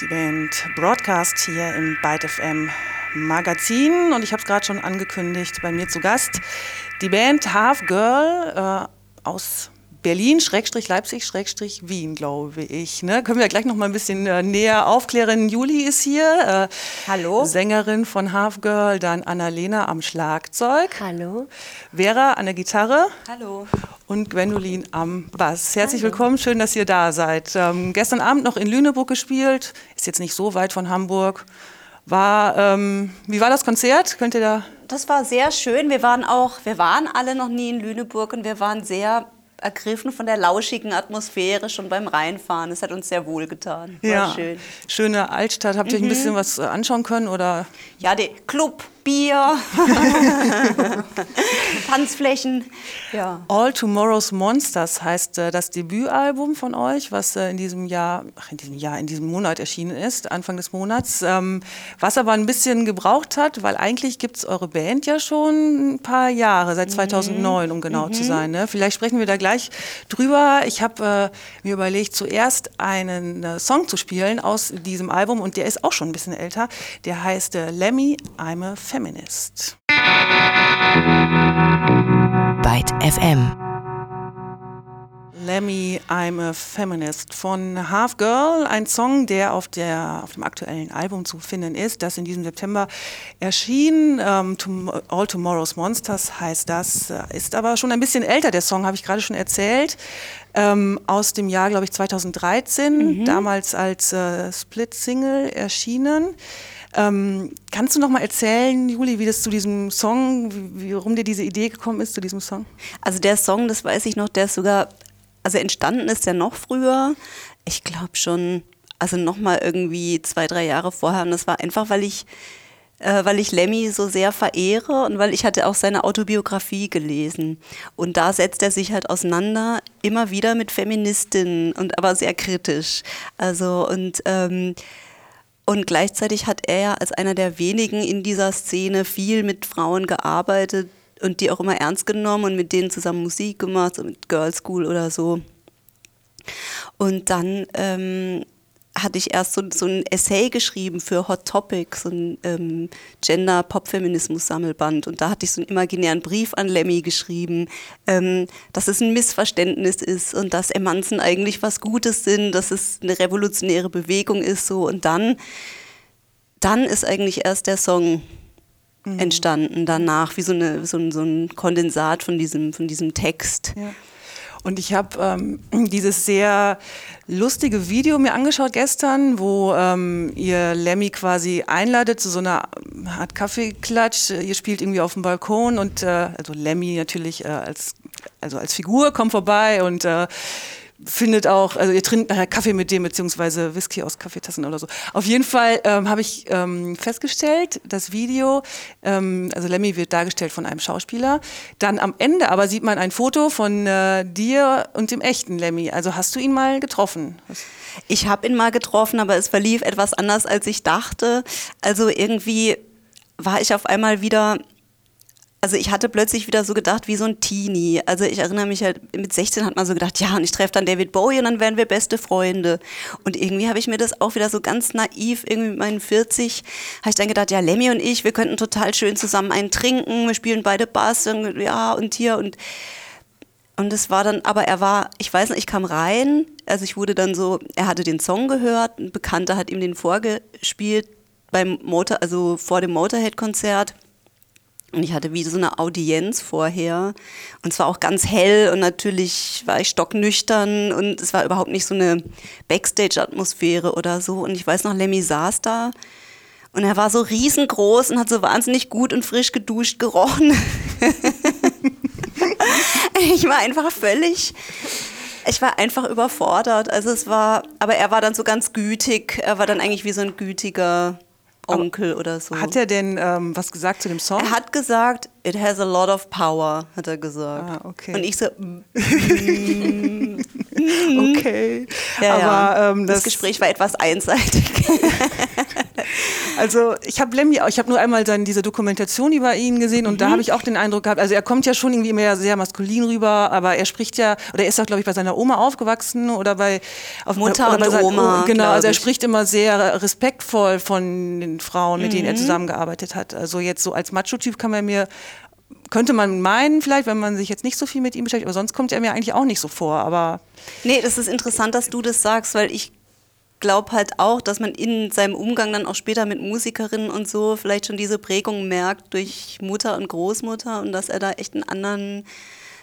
die Band Broadcast hier im Byte FM Magazin und ich habe es gerade schon angekündigt, bei mir zu Gast die Band Half Girl äh, aus Berlin, Schrägstrich Leipzig, Schrägstrich Wien, glaube ich. Ne? Können wir gleich noch mal ein bisschen äh, näher aufklären. Juli ist hier. Äh, Hallo. Sängerin von Half Girl, dann Annalena am Schlagzeug. Hallo. Vera an der Gitarre. Hallo. Und Gwendolin am Bass. Herzlich Hallo. willkommen, schön, dass ihr da seid. Ähm, gestern Abend noch in Lüneburg gespielt, ist jetzt nicht so weit von Hamburg. War, ähm, wie war das Konzert? Könnt ihr da? Das war sehr schön. Wir waren auch, wir waren alle noch nie in Lüneburg und wir waren sehr ergriffen von der lauschigen Atmosphäre schon beim Reinfahren. Es hat uns sehr wohl getan. War ja, schön. Schöne Altstadt. Habt ihr mhm. euch ein bisschen was äh, anschauen können? Oder? Ja, der Club, Bier, Tanzflächen. Ja. All Tomorrow's Monsters heißt äh, das Debütalbum von euch, was äh, in diesem Jahr, ach, in diesem Jahr, in diesem Monat erschienen ist, Anfang des Monats. Ähm, was aber ein bisschen gebraucht hat, weil eigentlich gibt es eure Band ja schon ein paar Jahre, seit 2009, mhm. um genau mhm. zu sein. Ne? Vielleicht sprechen wir da gleich drüber. Ich habe äh, mir überlegt, zuerst einen äh, Song zu spielen aus diesem Album und der ist auch schon ein bisschen älter. Der heißt äh, Lemmy, I'm a Feminist. Byte FM. Lemmy, I'm a Feminist von Half Girl, ein Song, der auf, der auf dem aktuellen Album zu finden ist, das in diesem September erschien. Ähm, All Tomorrow's Monsters heißt das, äh, ist aber schon ein bisschen älter, der Song, habe ich gerade schon erzählt, ähm, aus dem Jahr, glaube ich, 2013, mhm. damals als äh, Split-Single erschienen. Ähm, kannst du noch mal erzählen, Juli, wie das zu diesem Song, wie, warum dir diese Idee gekommen ist zu diesem Song? Also der Song, das weiß ich noch, der ist sogar, also entstanden ist der noch früher. Ich glaube schon, also noch mal irgendwie zwei, drei Jahre vorher. Und das war einfach, weil ich äh, weil ich Lemmy so sehr verehre und weil ich hatte auch seine Autobiografie gelesen. Und da setzt er sich halt auseinander, immer wieder mit Feministinnen und aber sehr kritisch. Also und ähm, und gleichzeitig hat er ja als einer der wenigen in dieser Szene viel mit Frauen gearbeitet und die auch immer ernst genommen und mit denen zusammen Musik gemacht, so mit Girl School oder so. Und dann ähm, hatte ich erst so, so ein Essay geschrieben für Hot Topic, so ein ähm, Gender-Pop-Feminismus-Sammelband. Und da hatte ich so einen imaginären Brief an Lemmy geschrieben, ähm, dass es ein Missverständnis ist und dass Emanzen eigentlich was Gutes sind, dass es eine revolutionäre Bewegung ist. So. Und dann, dann ist eigentlich erst der Song mhm. entstanden danach, wie so, eine, so, ein, so ein Kondensat von diesem, von diesem Text. Ja. Und ich habe ähm, dieses sehr lustige Video mir angeschaut gestern, wo ähm, ihr Lemmy quasi einladet zu so einer Art Kaffeeklatsch. Ihr spielt irgendwie auf dem Balkon und äh, also Lemmy natürlich äh, als also als Figur kommt vorbei und äh, findet auch, also ihr trinkt nachher Kaffee mit dem, beziehungsweise Whisky aus Kaffeetassen oder so. Auf jeden Fall ähm, habe ich ähm, festgestellt, das Video, ähm, also Lemmy wird dargestellt von einem Schauspieler. Dann am Ende aber sieht man ein Foto von äh, dir und dem echten Lemmy. Also hast du ihn mal getroffen? Ich habe ihn mal getroffen, aber es verlief etwas anders, als ich dachte. Also irgendwie war ich auf einmal wieder also ich hatte plötzlich wieder so gedacht wie so ein Teenie. Also ich erinnere mich halt, mit 16 hat man so gedacht, ja, und ich treffe dann David Bowie und dann werden wir beste Freunde. Und irgendwie habe ich mir das auch wieder so ganz naiv, irgendwie mit meinen 40, habe ich dann gedacht, ja, Lemmy und ich, wir könnten total schön zusammen einen trinken, wir spielen beide Bass, und, ja, und hier und und es war dann, aber er war, ich weiß nicht, ich kam rein, also ich wurde dann so, er hatte den Song gehört, ein Bekannter hat ihm den vorgespielt beim Motor, also vor dem Motorhead-Konzert. Und ich hatte wie so eine Audienz vorher. Und es war auch ganz hell und natürlich war ich stocknüchtern und es war überhaupt nicht so eine Backstage-Atmosphäre oder so. Und ich weiß noch, Lemmy saß da und er war so riesengroß und hat so wahnsinnig gut und frisch geduscht gerochen. ich war einfach völlig, ich war einfach überfordert. Also es war, aber er war dann so ganz gütig. Er war dann eigentlich wie so ein gütiger Onkel oder so. Hat er denn ähm, was gesagt zu dem Song? Er hat gesagt, it has a lot of power, hat er gesagt. Ah, okay. Und ich so, mm, okay. Ja, Aber ja. Ähm, das, das, Gespräch war etwas einseitig. Also ich habe Lemmy, ich habe nur einmal seine, diese Dokumentation über ihn gesehen und mhm. da habe ich auch den Eindruck gehabt, also er kommt ja schon irgendwie immer sehr maskulin rüber, aber er spricht ja, oder er ist auch, glaube ich, bei seiner Oma aufgewachsen oder bei auf, Mutter oder bei und Oma. Genau, also er spricht immer sehr respektvoll von den Frauen, mit mhm. denen er mhm. zusammengearbeitet hat. Also jetzt so als Macho-Typ kann man mir könnte man meinen, vielleicht, wenn man sich jetzt nicht so viel mit ihm beschäftigt, aber sonst kommt er mir eigentlich auch nicht so vor. Aber nee, das ist interessant, dass du das sagst, weil ich glaube halt auch, dass man in seinem Umgang dann auch später mit Musikerinnen und so vielleicht schon diese Prägung merkt durch Mutter und Großmutter und dass er da echt einen anderen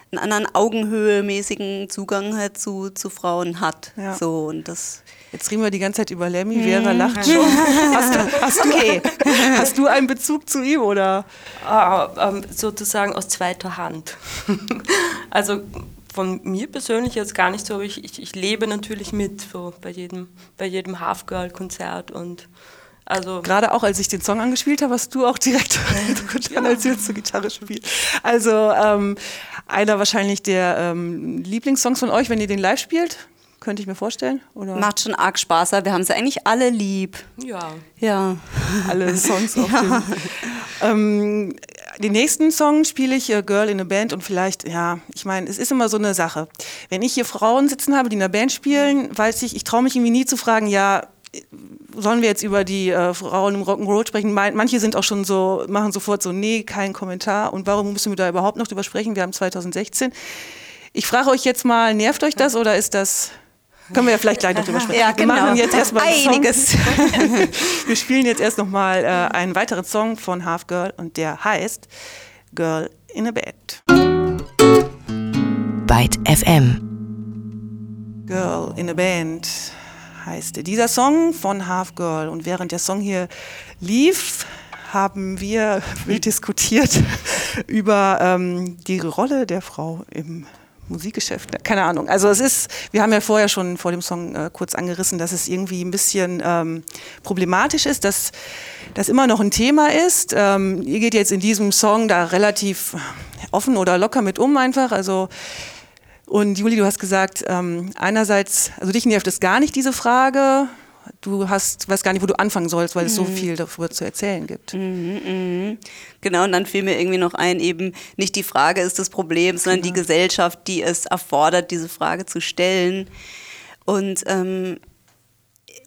einen anderen Augenhöhe-mäßigen Zugang halt zu, zu Frauen hat. Ja. So, und das Jetzt reden wir die ganze Zeit über Lemmy, Vera hm. lacht schon. Hast du, hast, okay. du, hast du einen Bezug zu ihm oder? Ähm, sozusagen aus zweiter Hand. also von mir persönlich jetzt gar nicht so, aber ich, ich, ich lebe natürlich mit so bei jedem, bei jedem Half Girl Konzert und also Gerade auch als ich den Song angespielt habe, hast du auch direkt ja. als du zur Gitarre spielst. Also ähm, einer wahrscheinlich der ähm, Lieblingssongs von euch, wenn ihr den live spielt, könnte ich mir vorstellen. Oder? Macht schon arg Spaß, wir haben sie eigentlich alle lieb. Ja. Ja. Alle Songs auf ja. ähm, den nächsten Song spiele ich äh, Girl in a Band und vielleicht, ja, ich meine, es ist immer so eine Sache. Wenn ich hier Frauen sitzen habe, die in einer Band spielen, weiß ich, ich traue mich irgendwie nie zu fragen, ja, sollen wir jetzt über die äh, Frauen im Rock'n'Roll sprechen? Manche sind auch schon so, machen sofort so, nee, kein Kommentar. Und warum müssen wir da überhaupt noch drüber sprechen? Wir haben 2016. Ich frage euch jetzt mal, nervt euch das oder ist das können wir ja vielleicht gleich noch drüber sprechen. Ja, genau. Wir machen jetzt erstmal einiges. wir spielen jetzt erst noch mal äh, einen weiteren Song von Half Girl und der heißt Girl in a Bed. Byte FM. Girl in a Band heißt dieser Song von Half Girl. Und während der Song hier lief, haben wir wild diskutiert über ähm, die Rolle der Frau im Musikgeschäft. Keine Ahnung. Also es ist, wir haben ja vorher schon vor dem Song äh, kurz angerissen, dass es irgendwie ein bisschen ähm, problematisch ist, dass das immer noch ein Thema ist. Ähm, ihr geht jetzt in diesem Song da relativ offen oder locker mit um einfach. Also und Juli, du hast gesagt, ähm, einerseits, also dich nervt es gar nicht, diese Frage. Du hast, weißt gar nicht, wo du anfangen sollst, weil es so mhm. viel darüber zu erzählen gibt. Mhm, mh. Genau, und dann fiel mir irgendwie noch ein, eben nicht die Frage ist das Problem, sondern genau. die Gesellschaft, die es erfordert, diese Frage zu stellen. Und ähm,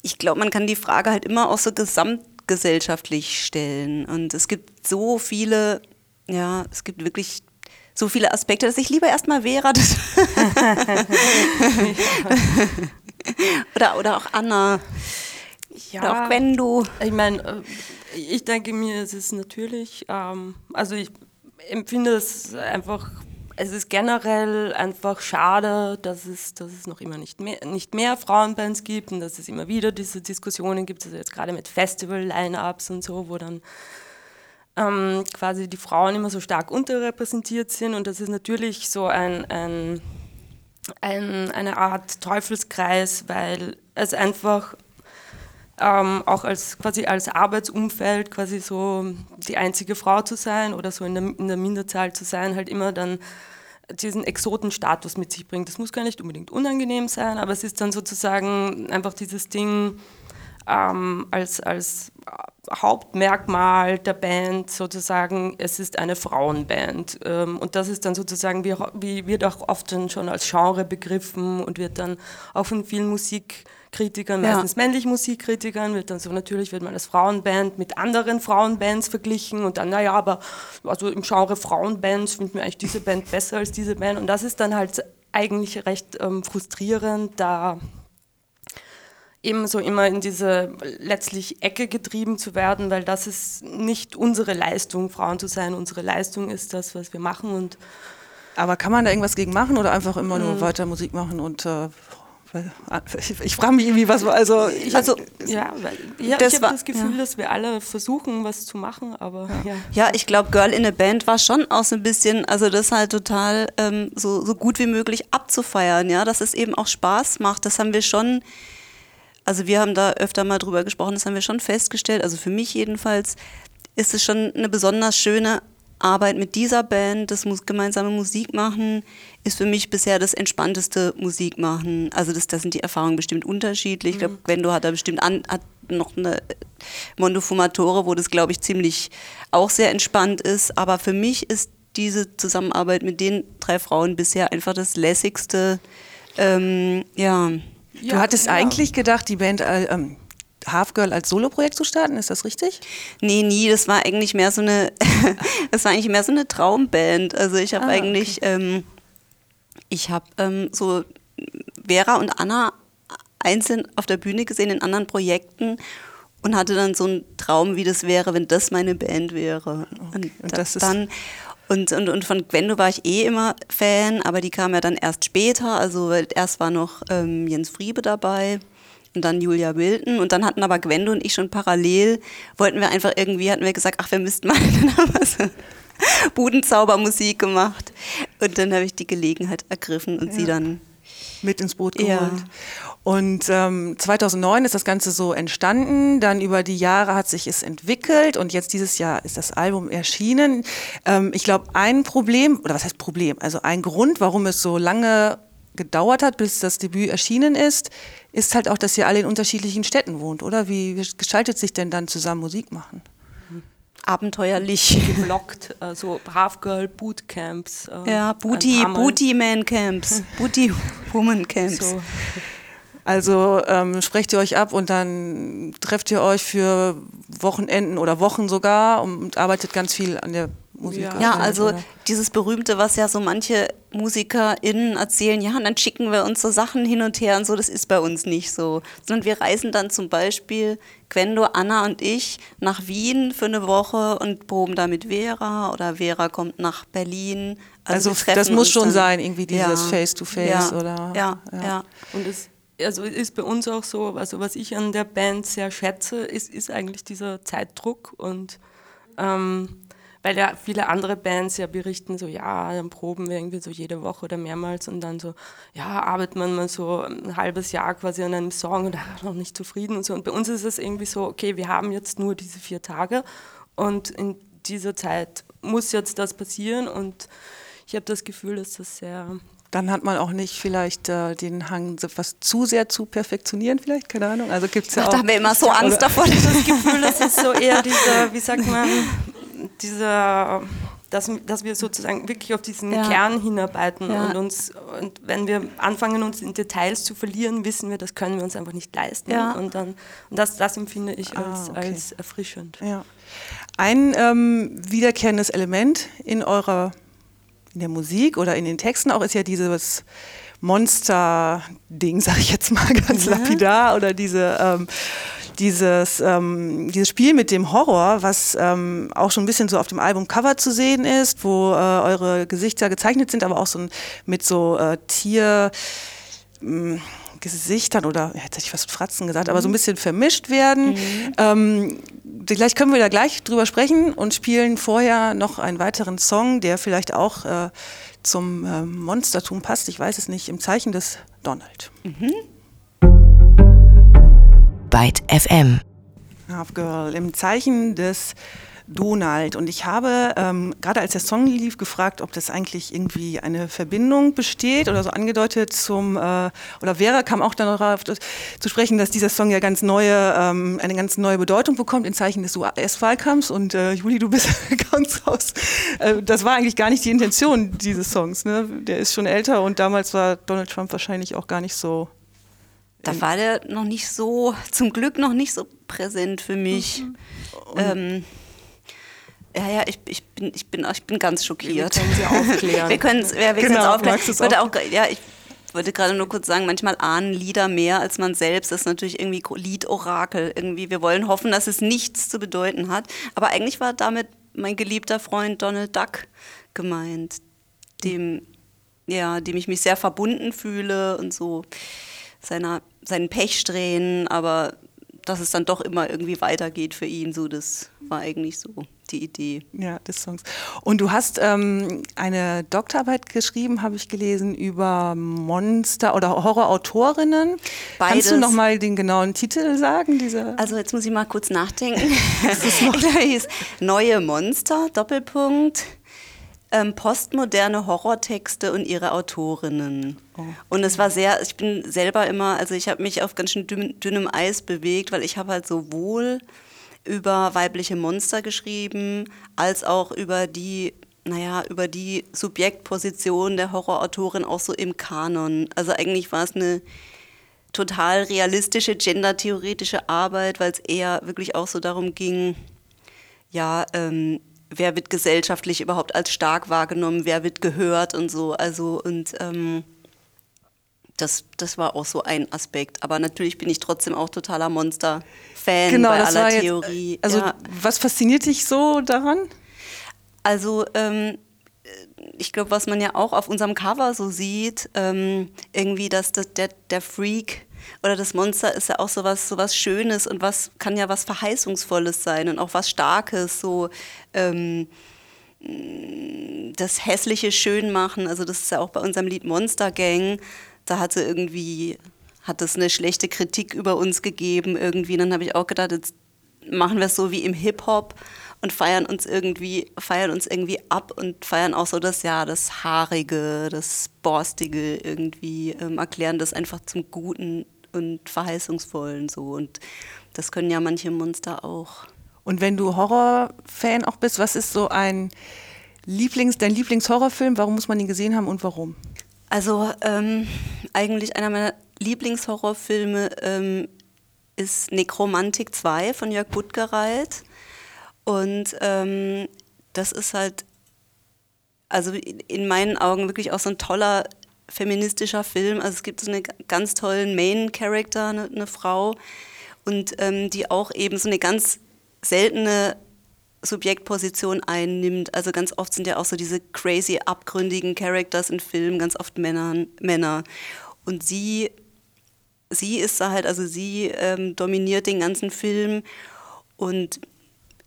ich glaube, man kann die Frage halt immer auch so gesamtgesellschaftlich stellen. Und es gibt so viele, ja, es gibt wirklich so viele Aspekte, dass ich lieber erstmal Vera oder, oder auch Anna. Ja, oder auch wenn du. Ich meine, äh, ich denke mir, es ist natürlich, ähm, also ich empfinde es einfach, es ist generell einfach schade, dass es, dass es noch immer nicht mehr, nicht mehr Frauenbands gibt und dass es immer wieder diese Diskussionen gibt, also jetzt gerade mit Festival-Line-Ups und so, wo dann ähm, quasi die Frauen immer so stark unterrepräsentiert sind und das ist natürlich so ein, ein, ein eine Art Teufelskreis, weil es einfach ähm, auch als quasi als Arbeitsumfeld quasi so die einzige Frau zu sein oder so in der, in der Minderzahl zu sein, halt immer dann diesen Exotenstatus mit sich bringt. Das muss gar nicht unbedingt unangenehm sein, aber es ist dann sozusagen einfach dieses Ding, ähm, als, als Hauptmerkmal der Band sozusagen, es ist eine Frauenband. Ähm, und das ist dann sozusagen, wie, wie wird auch oft dann schon als Genre begriffen und wird dann auch von vielen Musikkritikern, ja. meistens männlichen Musikkritikern, wird dann so, natürlich wird man als Frauenband mit anderen Frauenbands verglichen und dann, naja, aber also im Genre Frauenbands finden wir eigentlich diese Band besser als diese Band. Und das ist dann halt eigentlich recht ähm, frustrierend, da ebenso immer in diese letztlich Ecke getrieben zu werden, weil das ist nicht unsere Leistung, Frauen zu sein. Unsere Leistung ist das, was wir machen. Und Aber kann man da irgendwas gegen machen oder einfach immer nur mhm. weiter Musik machen und äh, ich, ich frage mich irgendwie, was also ich, also ja, ja ich habe das Gefühl, ja. dass wir alle versuchen, was zu machen, aber ja. Ja, ich glaube, Girl in a Band war schon auch so ein bisschen, also das halt total ähm, so, so gut wie möglich abzufeiern, ja, dass es eben auch Spaß macht. Das haben wir schon also wir haben da öfter mal drüber gesprochen, das haben wir schon festgestellt, also für mich jedenfalls ist es schon eine besonders schöne Arbeit mit dieser Band, das muss gemeinsame Musik machen, ist für mich bisher das entspannteste Musik machen. Also das, das sind die Erfahrungen bestimmt unterschiedlich. Ich glaube, mhm. Gwendo hat da bestimmt an, hat noch eine Mondo Fumatore, wo das, glaube ich, ziemlich auch sehr entspannt ist. Aber für mich ist diese Zusammenarbeit mit den drei Frauen bisher einfach das lässigste. Ähm, ja. Du hattest ja. eigentlich gedacht, die Band äh, ähm, Half Girl als Soloprojekt zu starten, ist das richtig? Nee, nie. Das war eigentlich mehr so eine, das war eigentlich mehr so eine Traumband. Also ich habe ah, eigentlich, okay. ähm, ich habe ähm, so Vera und Anna einzeln auf der Bühne gesehen in anderen Projekten und hatte dann so einen Traum, wie das wäre, wenn das meine Band wäre. Okay. Und, und, das dann und, und, und von Gwendo war ich eh immer Fan, aber die kam ja dann erst später. Also erst war noch ähm, Jens Friebe dabei und dann Julia Wilton und dann hatten aber Gwendo und ich schon parallel, wollten wir einfach irgendwie, hatten wir gesagt, ach, wir müssten mal, dann haben wir so Budenzaubermusik gemacht und dann habe ich die Gelegenheit ergriffen und ja. sie dann mit ins Boot geholt. Ja. Und ähm, 2009 ist das Ganze so entstanden, dann über die Jahre hat sich es entwickelt und jetzt dieses Jahr ist das Album erschienen. Ähm, ich glaube, ein Problem, oder was heißt Problem, also ein Grund, warum es so lange gedauert hat, bis das Debüt erschienen ist, ist halt auch, dass ihr alle in unterschiedlichen Städten wohnt, oder? Wie, wie gestaltet sich denn dann zusammen Musik machen? Abenteuerlich. Geblockt, äh, so Half Girl Bootcamps. Äh, ja, Booty, Booty Man Camps, Booty Woman Camps. So. Also ähm, sprecht ihr euch ab und dann trefft ihr euch für Wochenenden oder Wochen sogar und arbeitet ganz viel an der Musik. Ja, ja also oder? dieses berühmte, was ja so manche MusikerInnen erzählen, ja, und dann schicken wir uns so Sachen hin und her und so, das ist bei uns nicht so. Sondern wir reisen dann zum Beispiel, Quendo, Anna und ich, nach Wien für eine Woche und proben da mit Vera oder Vera kommt nach Berlin. Also, also das muss schon sein, irgendwie dieses Face-to-Face ja, -face oder. Ja, ja. ja. Und es also ist bei uns auch so, also was ich an der Band sehr schätze, ist, ist eigentlich dieser Zeitdruck und ähm, weil ja viele andere Bands ja berichten, so ja, dann proben wir irgendwie so jede Woche oder mehrmals und dann so, ja, arbeitet man mal so ein halbes Jahr quasi an einem Song und noch nicht zufrieden und so. Und bei uns ist es irgendwie so, okay, wir haben jetzt nur diese vier Tage und in dieser Zeit muss jetzt das passieren und ich habe das Gefühl, dass das sehr dann hat man auch nicht vielleicht äh, den Hang, was zu sehr zu perfektionieren, vielleicht, keine Ahnung. Also gibt's ja Ach, auch. Da haben wir immer so Angst davor. Das Gefühl, das ist so eher dieser, wie sagt man, dieser, dass, dass wir sozusagen wirklich auf diesen ja. Kern hinarbeiten ja. und uns, und wenn wir anfangen, uns in Details zu verlieren, wissen wir, das können wir uns einfach nicht leisten. Ja. Und, dann, und das, das empfinde ich als, ah, okay. als erfrischend. Ein ähm, wiederkehrendes Element in eurer in der Musik oder in den Texten auch ist ja dieses Monster-Ding, sag ich jetzt mal ganz lapidar, oder diese, ähm, dieses, ähm, dieses Spiel mit dem Horror, was ähm, auch schon ein bisschen so auf dem Albumcover zu sehen ist, wo äh, eure Gesichter gezeichnet sind, aber auch so mit so äh, Tier. Hm, Gesichtern oder jetzt hätte ich fast Fratzen gesagt, aber so ein mhm. bisschen vermischt werden. Mhm. Ähm, gleich können wir da gleich drüber sprechen und spielen vorher noch einen weiteren Song, der vielleicht auch äh, zum äh, Monstertum passt. Ich weiß es nicht, im Zeichen des Donald. Mhm. Byte FM. Half Girl, im Zeichen des Donald. Und ich habe ähm, gerade als der Song lief gefragt, ob das eigentlich irgendwie eine Verbindung besteht oder so angedeutet zum, äh, oder Vera kam auch darauf zu sprechen, dass dieser Song ja ganz neue, ähm, eine ganz neue Bedeutung bekommt in Zeichen des US-Wahlkampfs. Und äh, Juli, du bist ganz raus. Äh, das war eigentlich gar nicht die Intention dieses Songs. Ne? Der ist schon älter und damals war Donald Trump wahrscheinlich auch gar nicht so da war der noch nicht so, zum Glück noch nicht so präsent für mich. Mhm. Ähm, ja, ja, ich, ich, bin, ich, bin, ich bin ganz schockiert. Wir können Sie aufklären. wir können es ja, genau, aufklären. Ich wollte, auch, ja, ich wollte gerade nur kurz sagen, manchmal ahnen Lieder mehr als man selbst. Das ist natürlich irgendwie Liedorakel. Irgendwie, wir wollen hoffen, dass es nichts zu bedeuten hat. Aber eigentlich war damit mein geliebter Freund Donald Duck gemeint, dem, ja, dem ich mich sehr verbunden fühle und so seiner, seinen Pechsträhnen, aber dass es dann doch immer irgendwie weitergeht für ihn. So, das war eigentlich so die Idee. Ja, des Songs. Und du hast ähm, eine Doktorarbeit geschrieben, habe ich gelesen, über Monster oder Horrorautorinnen. Beides. Kannst du noch mal den genauen Titel sagen? Dieser also jetzt muss ich mal kurz nachdenken. das ist noch ich Neue Monster, Doppelpunkt. Ähm, postmoderne Horrortexte und ihre Autorinnen. Und es war sehr, ich bin selber immer, also ich habe mich auf ganz schön dünn, dünnem Eis bewegt, weil ich habe halt sowohl über weibliche Monster geschrieben, als auch über die, naja, über die Subjektposition der Horrorautorin auch so im Kanon. Also eigentlich war es eine total realistische, gendertheoretische Arbeit, weil es eher wirklich auch so darum ging, ja, ähm, wer wird gesellschaftlich überhaupt als stark wahrgenommen, wer wird gehört und so. Also und ähm, das, das war auch so ein Aspekt. Aber natürlich bin ich trotzdem auch totaler Monster-Fan Genau, bei aller jetzt, Theorie. also ja. was fasziniert dich so daran? Also ähm, ich glaube, was man ja auch auf unserem Cover so sieht, ähm, irgendwie, dass das, der, der Freak oder das Monster ist ja auch sowas, sowas Schönes und was kann ja was Verheißungsvolles sein und auch was Starkes, so ähm, das Hässliche schön machen. Also das ist ja auch bei unserem Lied Monster Gang. Da hatte irgendwie, hat es eine schlechte Kritik über uns gegeben irgendwie. Und dann habe ich auch gedacht, jetzt machen wir es so wie im Hip-Hop und feiern uns irgendwie, feiern uns irgendwie ab und feiern auch so das, ja, das Haarige, das Borstige irgendwie, ähm, erklären das einfach zum Guten und Verheißungsvollen so. Und das können ja manche Monster auch. Und wenn du Horrorfan auch bist, was ist so ein Lieblings, dein Lieblingshorrorfilm? Warum muss man ihn gesehen haben und warum? Also ähm, eigentlich einer meiner Lieblingshorrorfilme ähm, ist Nekromantik 2 von Jörg Buttgereit. Und ähm, das ist halt, also in meinen Augen wirklich auch so ein toller feministischer Film. Also es gibt so einen ganz tollen Main-Character, eine, eine, Frau, und ähm, die auch eben so eine ganz seltene Subjektposition einnimmt. Also ganz oft sind ja auch so diese crazy, abgründigen Characters in Filmen, ganz oft Männern, Männer. Und sie, sie ist da halt, also sie ähm, dominiert den ganzen Film und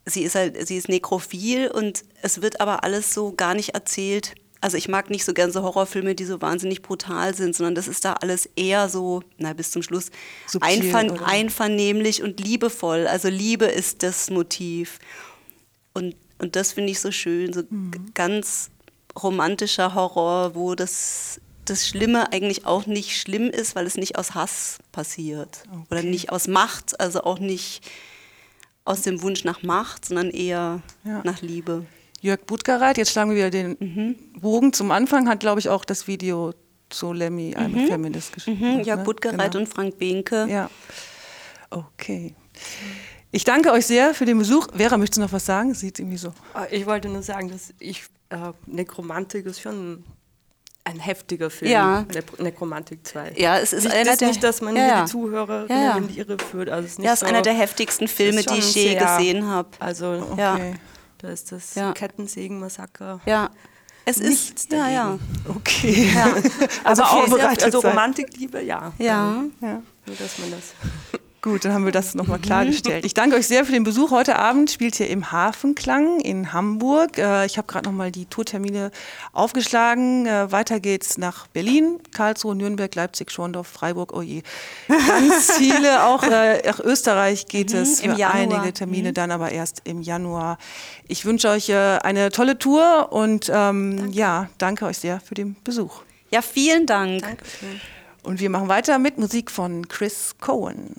sie ist halt, sie ist nekrophil und es wird aber alles so gar nicht erzählt. Also ich mag nicht so gern so Horrorfilme, die so wahnsinnig brutal sind, sondern das ist da alles eher so, na bis zum Schluss, Subtil, einvern oder? einvernehmlich und liebevoll. Also Liebe ist das Motiv. Und, und das finde ich so schön, so ganz romantischer Horror, wo das, das Schlimme eigentlich auch nicht schlimm ist, weil es nicht aus Hass passiert. Oder nicht aus Macht, also auch nicht aus dem Wunsch nach Macht, sondern eher Ja. nach Liebe. Jörg Buttgereit, jetzt schlagen wir wieder den Bogen zum Anfang, hat, glaube ich, auch das Video zu Lemmy, einem Feminist geschrieben. Mhm, Jörg ne? Buttgereit Genau. und Frank Behnke. Ja. Okay. Ich danke euch sehr für den Besuch. Vera, möchtest du noch was sagen? Sieht irgendwie so. Äh, Ich wollte nur sagen, dass ich äh, Nekromantik ist schon ein heftiger Film. Ja. Ne Nekromantik 2. Ja, es ist nicht, einer ist der- nicht, dass man ja, ja. die Zuhörer Ja, ja. in die Irre führt. Also es ist nicht Ja, ist so, einer der heftigsten Filme, ist die ich je gesehen habe. Also Ja. Okay. da ist das Ja. Kettensägen-Massaker. Ja. Es Nichts ist, ja, ja. Okay. Ja. Also Aber auch sehr, vorbereitet also. Romantikliebe, ja. Ja. Ja. Nur, dass man das Gut, dann haben wir das nochmal klargestellt. Ich danke euch sehr für den Besuch. Heute Abend spielt ihr im Hafenklang in Hamburg. Äh, Ich habe gerade nochmal die Tourtermine aufgeschlagen. Äh, Weiter geht's nach Berlin, Karlsruhe, Nürnberg, Leipzig, Schorndorf, Freiburg, oh je. Ganz viele, auch äh, nach Österreich geht es im für einige Termine, dann aber erst im Januar. Ich wünsche euch eine tolle Tour und ähm, ja, danke euch sehr für den Besuch. Ja, vielen Dank. Dankeschön. Und wir machen weiter mit Musik von Chris Cohen.